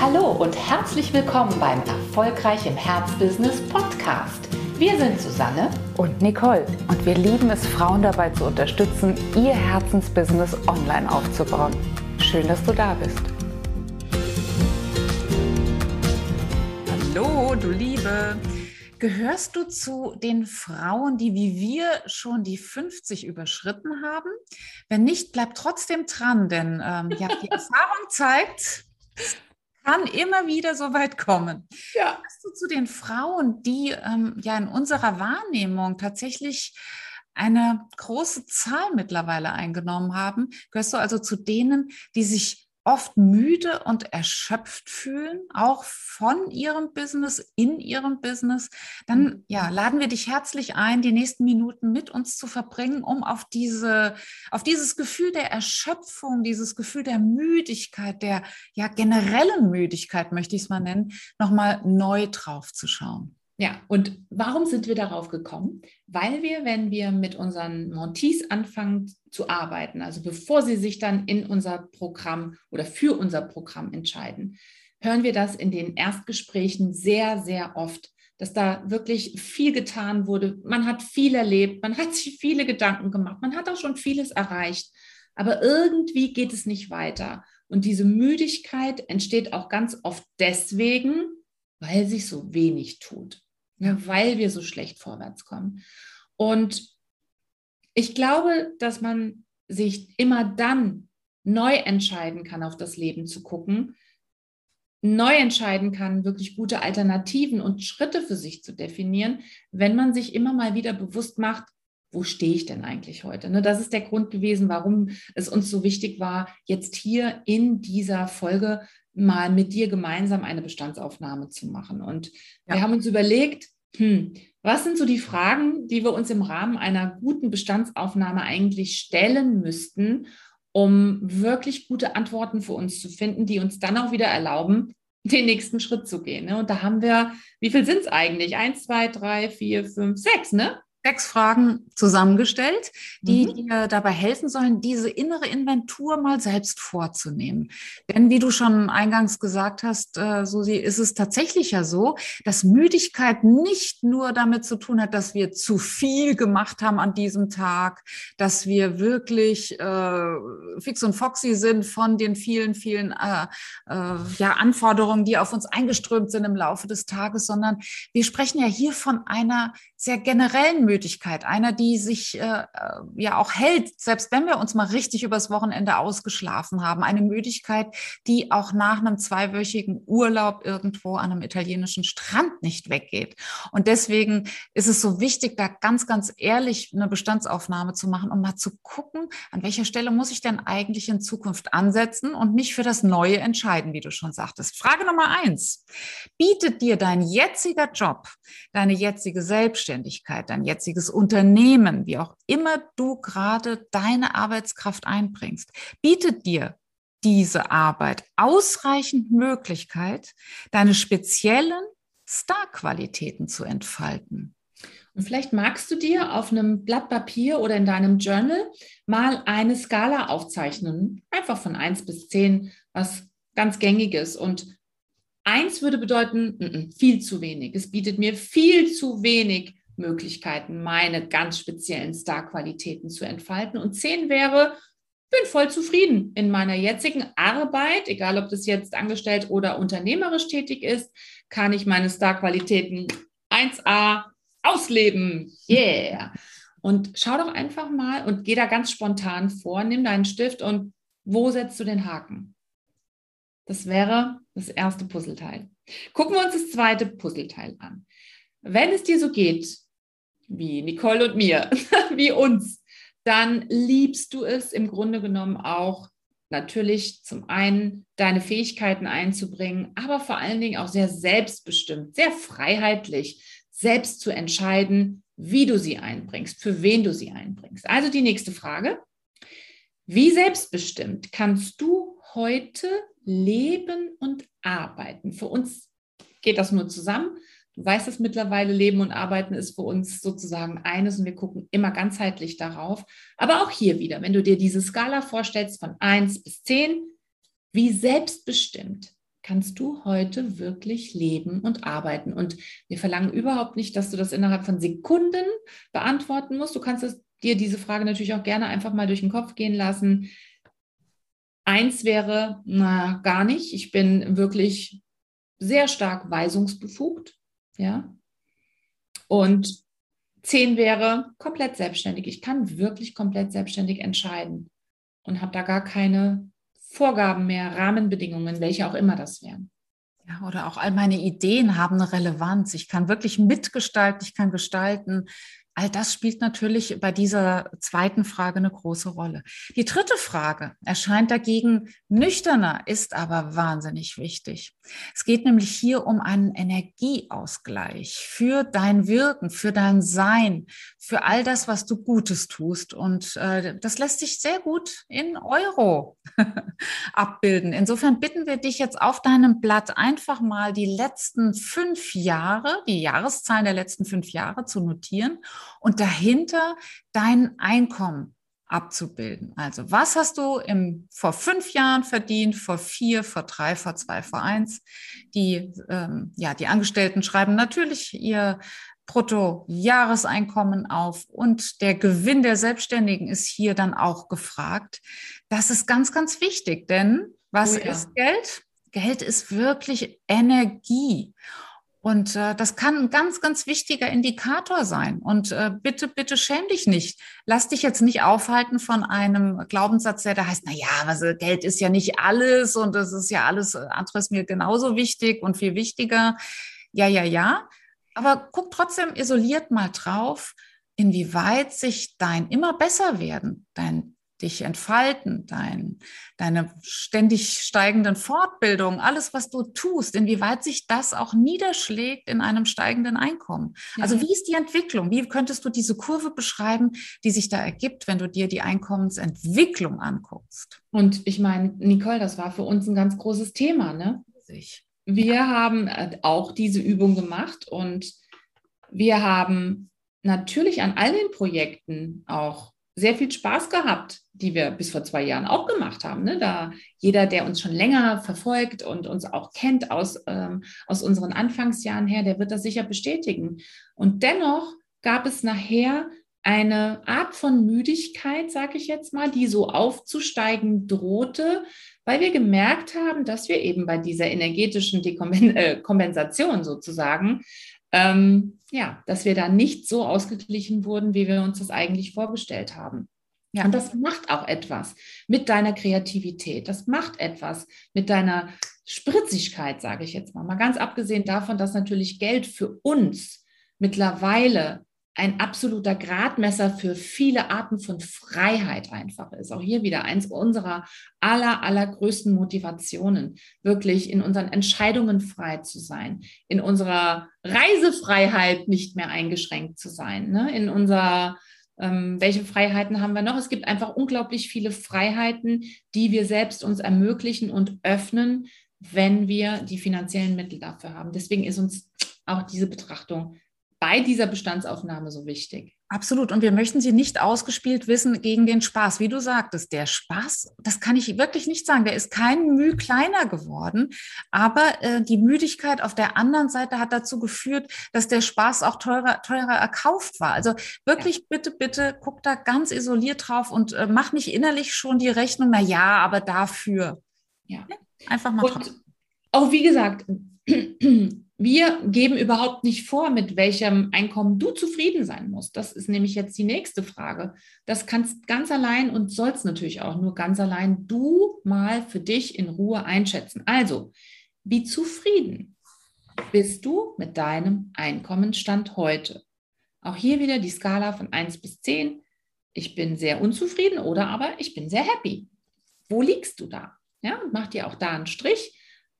Hallo und herzlich willkommen beim Erfolgreich im Herzbusiness Podcast. Wir sind Susanne und Nicole und wir lieben es, Frauen dabei zu unterstützen, ihr Herzensbusiness online aufzubauen. Schön, dass du da bist. Hallo, du Liebe. Gehörst du zu den Frauen, die wie wir schon die 50 überschritten haben? Wenn nicht, bleib trotzdem dran, denn ähm, ja, die Erfahrung zeigt, kann immer wieder so weit kommen. Ja. Gehörst du zu den Frauen, die ähm, ja in unserer Wahrnehmung tatsächlich eine große Zahl mittlerweile eingenommen haben? Gehörst du also zu denen, die sich oft müde und erschöpft fühlen, auch von ihrem Business, in ihrem Business, dann mhm. ja, laden wir dich herzlich ein, die nächsten Minuten mit uns zu verbringen, um auf diese, auf dieses Gefühl der Erschöpfung, dieses Gefühl der Müdigkeit, der ja generellen Müdigkeit, möchte ich es mal nennen, nochmal neu drauf zu schauen. Ja, und warum sind wir darauf gekommen? Weil wir, wenn wir mit unseren Montees anfangen zu arbeiten, also bevor sie sich dann in unser Programm oder für unser Programm entscheiden, hören wir das in den Erstgesprächen sehr, sehr oft, dass da wirklich viel getan wurde. Man hat viel erlebt, man hat sich viele Gedanken gemacht, man hat auch schon vieles erreicht, aber irgendwie geht es nicht weiter. Und diese Müdigkeit entsteht auch ganz oft deswegen, weil sich so wenig tut ja, weil wir so schlecht vorwärts kommen. Und ich glaube, dass man sich immer dann neu entscheiden kann, auf das Leben zu gucken, neu entscheiden kann, wirklich gute Alternativen und Schritte für sich zu definieren, wenn man sich immer mal wieder bewusst macht, wo stehe ich denn eigentlich heute? Ne, das ist der Grund gewesen, warum es uns so wichtig war, jetzt hier in dieser Folge mal mit dir gemeinsam eine Bestandsaufnahme zu machen. Und ja. wir haben uns überlegt, hm, was sind so die Fragen, die wir uns im Rahmen einer guten Bestandsaufnahme eigentlich stellen müssten, um wirklich gute Antworten für uns zu finden, die uns dann auch wieder erlauben, den nächsten Schritt zu gehen. Ne? Und da haben wir, wie viel sind es eigentlich? Eins, zwei, drei, vier, fünf, sechs, ne? Sechs Fragen zusammengestellt, die mhm. dir dabei helfen sollen, diese innere Inventur mal selbst vorzunehmen. Denn wie du schon eingangs gesagt hast, äh, Susi, ist es tatsächlich ja so, dass Müdigkeit nicht nur damit zu tun hat, dass wir zu viel gemacht haben an diesem Tag, dass wir wirklich äh, fix und foxy sind von den vielen, vielen äh, äh, ja, Anforderungen, die auf uns eingeströmt sind im Laufe des Tages, sondern wir sprechen ja hier von einer sehr generellen Müdigkeit, einer, die sich äh, äh, ja auch hält, selbst wenn wir uns mal richtig übers Wochenende ausgeschlafen haben. Eine Müdigkeit, die auch nach einem zweiwöchigen Urlaub irgendwo an einem italienischen Strand nicht weggeht. Und deswegen ist es so wichtig, da ganz, ganz ehrlich eine Bestandsaufnahme zu machen, um mal zu gucken, an welcher Stelle muss ich denn eigentlich in Zukunft ansetzen und mich für das Neue entscheiden, wie du schon sagtest. Frage Nummer eins. Bietet dir dein jetziger Job, deine jetzige Selbstständigkeit, dein jetziges Unternehmen, wie auch immer du gerade deine Arbeitskraft einbringst, bietet dir diese Arbeit ausreichend Möglichkeit, deine speziellen Star-Qualitäten zu entfalten. Und vielleicht magst du dir auf einem Blatt Papier oder in deinem Journal mal eine Skala aufzeichnen, einfach von 1 bis 10, was ganz gängiges. Und Eins würde bedeuten, viel zu wenig. Es bietet mir viel zu wenig Möglichkeiten, meine ganz speziellen Star-Qualitäten zu entfalten. Und zehn wäre, bin voll zufrieden in meiner jetzigen Arbeit, egal ob das jetzt angestellt oder unternehmerisch tätig ist, kann ich meine Star-Qualitäten 1a ausleben. Yeah. Und schau doch einfach mal und geh da ganz spontan vor, nimm deinen Stift und wo setzt du den Haken? Das wäre das erste Puzzleteil. Gucken wir uns das zweite Puzzleteil an. Wenn es dir so geht, wie Nicole und mir, wie uns, dann liebst du es im Grunde genommen auch natürlich zum einen deine Fähigkeiten einzubringen, aber vor allen Dingen auch sehr selbstbestimmt, sehr freiheitlich, selbst zu entscheiden, wie du sie einbringst, für wen du sie einbringst. Also die nächste Frage. Wie selbstbestimmt kannst du heute leben und arbeiten? Für uns geht das nur zusammen. Du weißt es mittlerweile, Leben und Arbeiten ist für uns sozusagen eines und wir gucken immer ganzheitlich darauf. Aber auch hier wieder, wenn du dir diese Skala vorstellst von 1 bis 10, wie selbstbestimmt kannst du heute wirklich leben und arbeiten? Und wir verlangen überhaupt nicht, dass du das innerhalb von Sekunden beantworten musst. Du kannst es, dir diese Frage natürlich auch gerne einfach mal durch den Kopf gehen lassen. Eins wäre, na, gar nicht. Ich bin wirklich sehr stark weisungsbefugt. Ja. Und zehn wäre komplett selbstständig. Ich kann wirklich komplett selbstständig entscheiden und habe da gar keine Vorgaben mehr, Rahmenbedingungen, welche auch immer das wären. Ja, oder auch all meine Ideen haben eine Relevanz. Ich kann wirklich mitgestalten, ich kann gestalten. All das spielt natürlich bei dieser zweiten Frage eine große Rolle. Die dritte Frage erscheint dagegen nüchterner, ist aber wahnsinnig wichtig. Es geht nämlich hier um einen Energieausgleich für dein Wirken, für dein Sein, für all das, was du Gutes tust. Und äh, das lässt sich sehr gut in Euro abbilden. Insofern bitten wir dich jetzt auf deinem Blatt einfach mal die letzten fünf Jahre, die Jahreszahlen der letzten fünf Jahre zu notieren und dahinter dein Einkommen abzubilden. Also was hast du im, vor fünf Jahren verdient, vor vier, vor drei, vor zwei, vor eins? Die, ähm, ja, die Angestellten schreiben natürlich ihr Bruttojahreseinkommen auf und der Gewinn der Selbstständigen ist hier dann auch gefragt. Das ist ganz, ganz wichtig, denn was oh ja. ist Geld? Geld ist wirklich Energie. Und äh, das kann ein ganz, ganz wichtiger Indikator sein. Und äh, bitte, bitte schäm dich nicht. Lass dich jetzt nicht aufhalten von einem Glaubenssatz, der da heißt, na ja, also Geld ist ja nicht alles und das ist ja alles äh, andere ist mir genauso wichtig und viel wichtiger. Ja, ja, ja. Aber guck trotzdem isoliert mal drauf, inwieweit sich dein immer besser werden, dein dich entfalten, dein, deine ständig steigenden Fortbildungen, alles, was du tust, inwieweit sich das auch niederschlägt in einem steigenden Einkommen. Ja. Also wie ist die Entwicklung? Wie könntest du diese Kurve beschreiben, die sich da ergibt, wenn du dir die Einkommensentwicklung anguckst? Und ich meine, Nicole, das war für uns ein ganz großes Thema, ne? Wir ja. haben äh, auch diese Übung gemacht und wir haben natürlich an all den Projekten auch sehr viel Spaß gehabt, die wir bis vor zwei Jahren auch gemacht haben. Ne? Da jeder, der uns schon länger verfolgt und uns auch kennt aus, ähm, aus unseren Anfangsjahren her, der wird das sicher bestätigen. Und dennoch gab es nachher eine Art von Müdigkeit, sage ich jetzt mal, die so aufzusteigen drohte, weil wir gemerkt haben, dass wir eben bei dieser energetischen Dekompensation äh, sozusagen ähm, ja, dass wir da nicht so ausgeglichen wurden, wie wir uns das eigentlich vorgestellt haben. Ja. Und das macht auch etwas mit deiner Kreativität. Das macht etwas mit deiner Spritzigkeit, sage ich jetzt mal. Mal ganz abgesehen davon, dass natürlich Geld für uns mittlerweile ein absoluter Gradmesser für viele Arten von Freiheit einfach ist. Auch hier wieder eins unserer aller, allergrößten Motivationen, wirklich in unseren Entscheidungen frei zu sein, in unserer Reisefreiheit nicht mehr eingeschränkt zu sein, ne? in unserer ähm, welche Freiheiten haben wir noch? Es gibt einfach unglaublich viele Freiheiten, die wir selbst uns ermöglichen und öffnen, wenn wir die finanziellen Mittel dafür haben. Deswegen ist uns auch diese Betrachtung bei dieser Bestandsaufnahme so wichtig. Absolut. Und wir möchten sie nicht ausgespielt wissen gegen den Spaß. Wie du sagtest, der Spaß, das kann ich wirklich nicht sagen. Der ist kein Mühe kleiner geworden. Aber äh, die Müdigkeit auf der anderen Seite hat dazu geführt, dass der Spaß auch teurer, teurer erkauft war. Also wirklich, ja. bitte, bitte, guck da ganz isoliert drauf und äh, mach nicht innerlich schon die Rechnung, na ja, aber dafür. Ja. Einfach mal. Und auch wie gesagt, wir geben überhaupt nicht vor, mit welchem Einkommen du zufrieden sein musst. Das ist nämlich jetzt die nächste Frage. Das kannst ganz allein und sollst natürlich auch nur ganz allein du mal für dich in Ruhe einschätzen. Also, wie zufrieden bist du mit deinem Einkommensstand heute? Auch hier wieder die Skala von 1 bis 10. Ich bin sehr unzufrieden oder aber ich bin sehr happy. Wo liegst du da? Ja, mach dir auch da einen Strich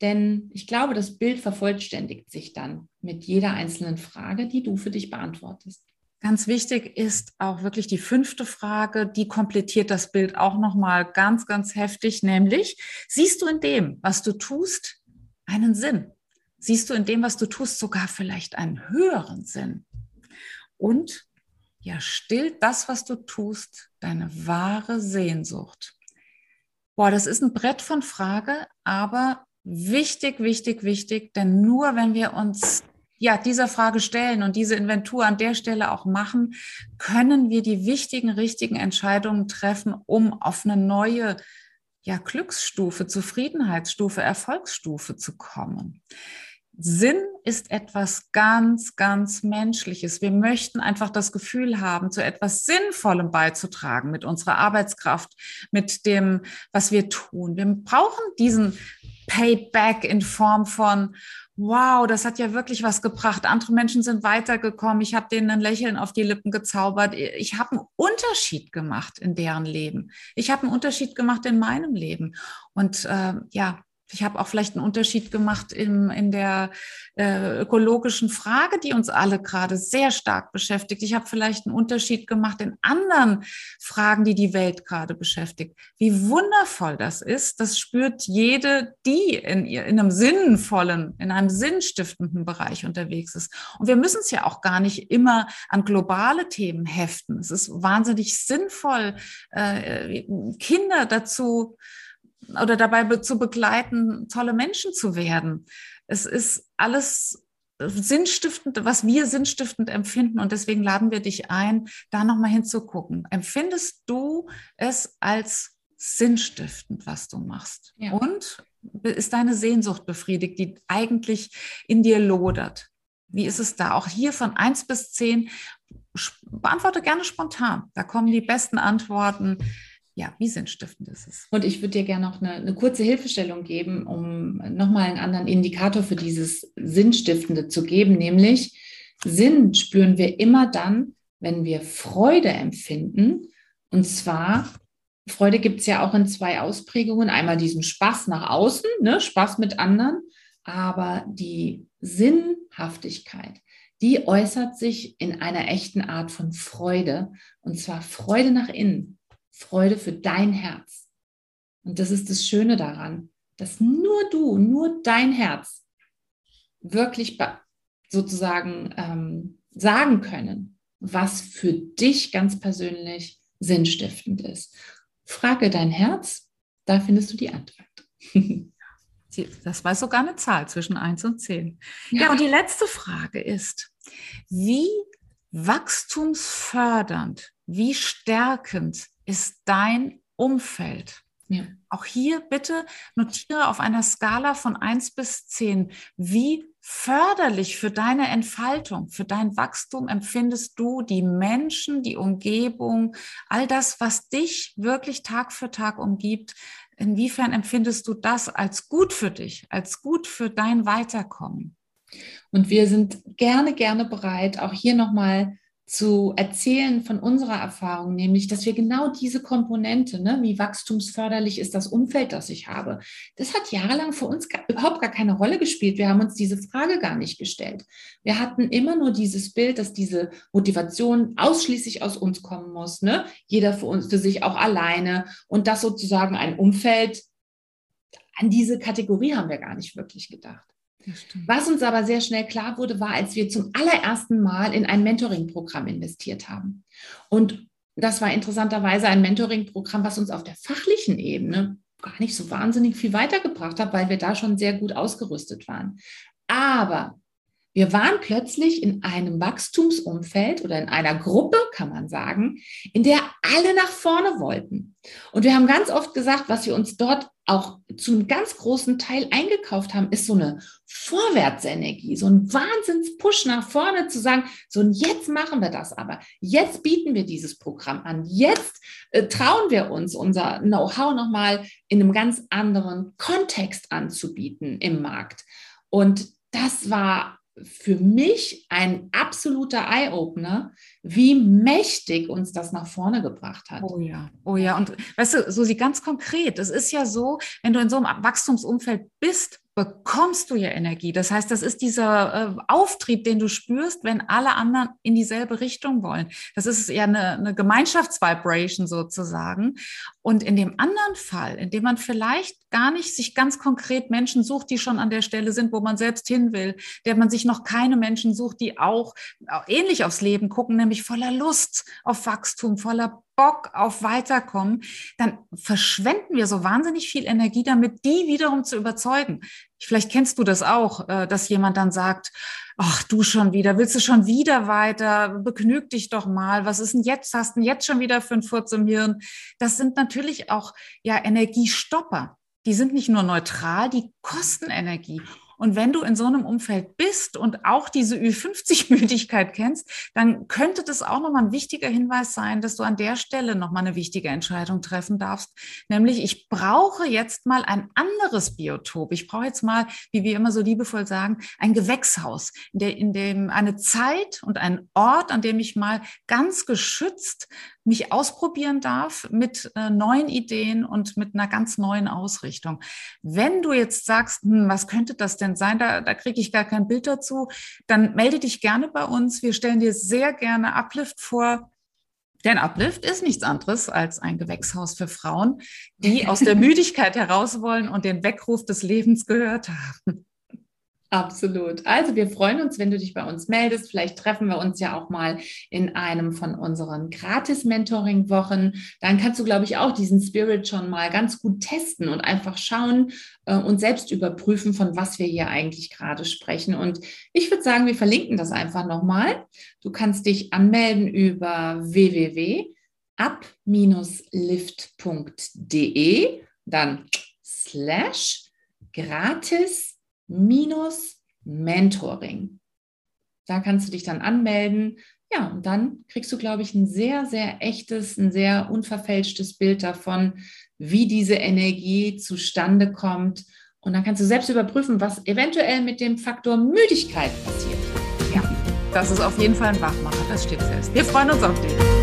denn ich glaube, das Bild vervollständigt sich dann mit jeder einzelnen Frage, die du für dich beantwortest. Ganz wichtig ist auch wirklich die fünfte Frage, die komplettiert das Bild auch noch mal ganz ganz heftig, nämlich siehst du in dem, was du tust, einen Sinn? Siehst du in dem, was du tust, sogar vielleicht einen höheren Sinn? Und ja, stillt das, was du tust, deine wahre Sehnsucht? Boah, das ist ein Brett von Frage, aber wichtig, wichtig, wichtig, denn nur wenn wir uns ja, dieser Frage stellen und diese Inventur an der Stelle auch machen, können wir die wichtigen, richtigen Entscheidungen treffen, um auf eine neue ja, Glücksstufe, Zufriedenheitsstufe, Erfolgsstufe zu kommen. Sinn ist etwas ganz, ganz Menschliches. Wir möchten einfach das Gefühl haben, zu etwas Sinnvollem beizutragen mit unserer Arbeitskraft, mit dem, was wir tun. Wir brauchen diesen Payback in Form von, wow, das hat ja wirklich was gebracht. Andere Menschen sind weitergekommen. Ich habe denen ein Lächeln auf die Lippen gezaubert. Ich habe einen Unterschied gemacht in deren Leben. Ich habe einen Unterschied gemacht in meinem Leben. Und äh, ja, ich habe auch vielleicht einen Unterschied gemacht im, in der äh, ökologischen Frage, die uns alle gerade sehr stark beschäftigt. Ich habe vielleicht einen Unterschied gemacht in anderen Fragen, die die Welt gerade beschäftigt. Wie wundervoll das ist, das spürt jede, die in, in einem sinnvollen, in einem sinnstiftenden Bereich unterwegs ist. Und wir müssen es ja auch gar nicht immer an globale Themen heften. Es ist wahnsinnig sinnvoll, äh, Kinder dazu oder dabei be zu begleiten, tolle Menschen zu werden. Es ist alles sinnstiftend, was wir sinnstiftend empfinden. Und deswegen laden wir dich ein, da nochmal hinzugucken. Empfindest du es als sinnstiftend, was du machst? Ja. Und ist deine Sehnsucht befriedigt, die eigentlich in dir lodert? Wie ist es da? Auch hier von eins bis zehn beantworte gerne spontan. Da kommen die besten Antworten ja, wie sinnstiftend ist es? Und ich würde dir gerne noch eine, eine kurze Hilfestellung geben, um nochmal einen anderen Indikator für dieses Sinnstiftende zu geben, nämlich Sinn spüren wir immer dann, wenn wir Freude empfinden. Und zwar, Freude gibt es ja auch in zwei Ausprägungen. Einmal diesen Spaß nach außen, ne, Spaß mit anderen, aber die Sinnhaftigkeit, die äußert sich in einer echten Art von Freude. Und zwar Freude nach innen. Freude für dein Herz. Und das ist das Schöne daran, dass nur du, nur dein Herz wirklich sozusagen ähm, sagen können, was für dich ganz persönlich sinnstiftend ist. Frage dein Herz, da findest du die Antwort. Das war sogar eine Zahl zwischen 1 und 10. Ja. ja, und die letzte Frage ist, wie wachstumsfördernd, wie stärkend ist dein Umfeld. Ja. Auch hier bitte notiere auf einer Skala von 1 bis 10, wie förderlich für deine Entfaltung, für dein Wachstum empfindest du die Menschen, die Umgebung, all das, was dich wirklich Tag für Tag umgibt. Inwiefern empfindest du das als gut für dich, als gut für dein Weiterkommen? Und wir sind gerne, gerne bereit, auch hier nochmal zu erzählen von unserer Erfahrung, nämlich, dass wir genau diese Komponente, ne, wie wachstumsförderlich ist das Umfeld, das ich habe, das hat jahrelang für uns gar, überhaupt gar keine Rolle gespielt. Wir haben uns diese Frage gar nicht gestellt. Wir hatten immer nur dieses Bild, dass diese Motivation ausschließlich aus uns kommen muss, ne? jeder für uns, für sich auch alleine und das sozusagen ein Umfeld, an diese Kategorie haben wir gar nicht wirklich gedacht. Was uns aber sehr schnell klar wurde, war, als wir zum allerersten Mal in ein Mentoring-Programm investiert haben. Und das war interessanterweise ein Mentoring-Programm, was uns auf der fachlichen Ebene gar nicht so wahnsinnig viel weitergebracht hat, weil wir da schon sehr gut ausgerüstet waren. Aber wir waren plötzlich in einem Wachstumsumfeld oder in einer Gruppe, kann man sagen, in der alle nach vorne wollten. Und wir haben ganz oft gesagt, was wir uns dort auch zu einem ganz großen Teil eingekauft haben, ist so eine Vorwärtsenergie, so ein Wahnsinns-Push nach vorne zu sagen, so und jetzt machen wir das aber. Jetzt bieten wir dieses Programm an. Jetzt äh, trauen wir uns, unser Know-how nochmal in einem ganz anderen Kontext anzubieten im Markt. Und das war für mich ein absoluter Eye-Opener, wie mächtig uns das nach vorne gebracht hat. Oh ja, oh ja. Und weißt du, so sie ganz konkret, es ist ja so, wenn du in so einem Wachstumsumfeld bist, bekommst du ja Energie. Das heißt, das ist dieser äh, Auftrieb, den du spürst, wenn alle anderen in dieselbe Richtung wollen. Das ist ja eine, eine Gemeinschaftsvibration sozusagen. Und in dem anderen Fall, in dem man vielleicht gar nicht sich ganz konkret Menschen sucht, die schon an der Stelle sind, wo man selbst hin will, der man sich noch keine Menschen sucht, die auch ähnlich aufs Leben gucken, nämlich voller Lust auf Wachstum, voller Bock auf Weiterkommen, dann verschwenden wir so wahnsinnig viel Energie damit, die wiederum zu überzeugen. Vielleicht kennst du das auch, äh, dass jemand dann sagt, ach du schon wieder, willst du schon wieder weiter, begnüg dich doch mal, was ist denn jetzt, hast du denn jetzt schon wieder für einen Furz im Hirn? Das sind natürlich auch ja Energiestopper. Die sind nicht nur neutral, die kosten Energie. Und wenn du in so einem Umfeld bist und auch diese Ü50-Müdigkeit kennst, dann könnte das auch nochmal ein wichtiger Hinweis sein, dass du an der Stelle nochmal eine wichtige Entscheidung treffen darfst. Nämlich, ich brauche jetzt mal ein anderes Biotop. Ich brauche jetzt mal, wie wir immer so liebevoll sagen, ein Gewächshaus, in, der, in dem eine Zeit und ein Ort, an dem ich mal ganz geschützt mich ausprobieren darf mit äh, neuen Ideen und mit einer ganz neuen Ausrichtung. Wenn du jetzt sagst, hm, was könnte das denn sein, da, da kriege ich gar kein Bild dazu, dann melde dich gerne bei uns. Wir stellen dir sehr gerne Uplift vor. Denn Uplift ist nichts anderes als ein Gewächshaus für Frauen, die aus der Müdigkeit heraus wollen und den Weckruf des Lebens gehört haben. Absolut. Also wir freuen uns, wenn du dich bei uns meldest. Vielleicht treffen wir uns ja auch mal in einem von unseren Gratis-Mentoring-Wochen. Dann kannst du, glaube ich, auch diesen Spirit schon mal ganz gut testen und einfach schauen äh, und selbst überprüfen, von was wir hier eigentlich gerade sprechen. Und ich würde sagen, wir verlinken das einfach nochmal. Du kannst dich anmelden über www.up-lift.de, dann slash gratis minus Mentoring. Da kannst du dich dann anmelden. Ja, und dann kriegst du, glaube ich, ein sehr, sehr echtes, ein sehr unverfälschtes Bild davon, wie diese Energie zustande kommt. Und dann kannst du selbst überprüfen, was eventuell mit dem Faktor Müdigkeit passiert. Ja, das ist auf jeden Fall ein Wachmacher, das steht fest. Wir freuen uns auf dich.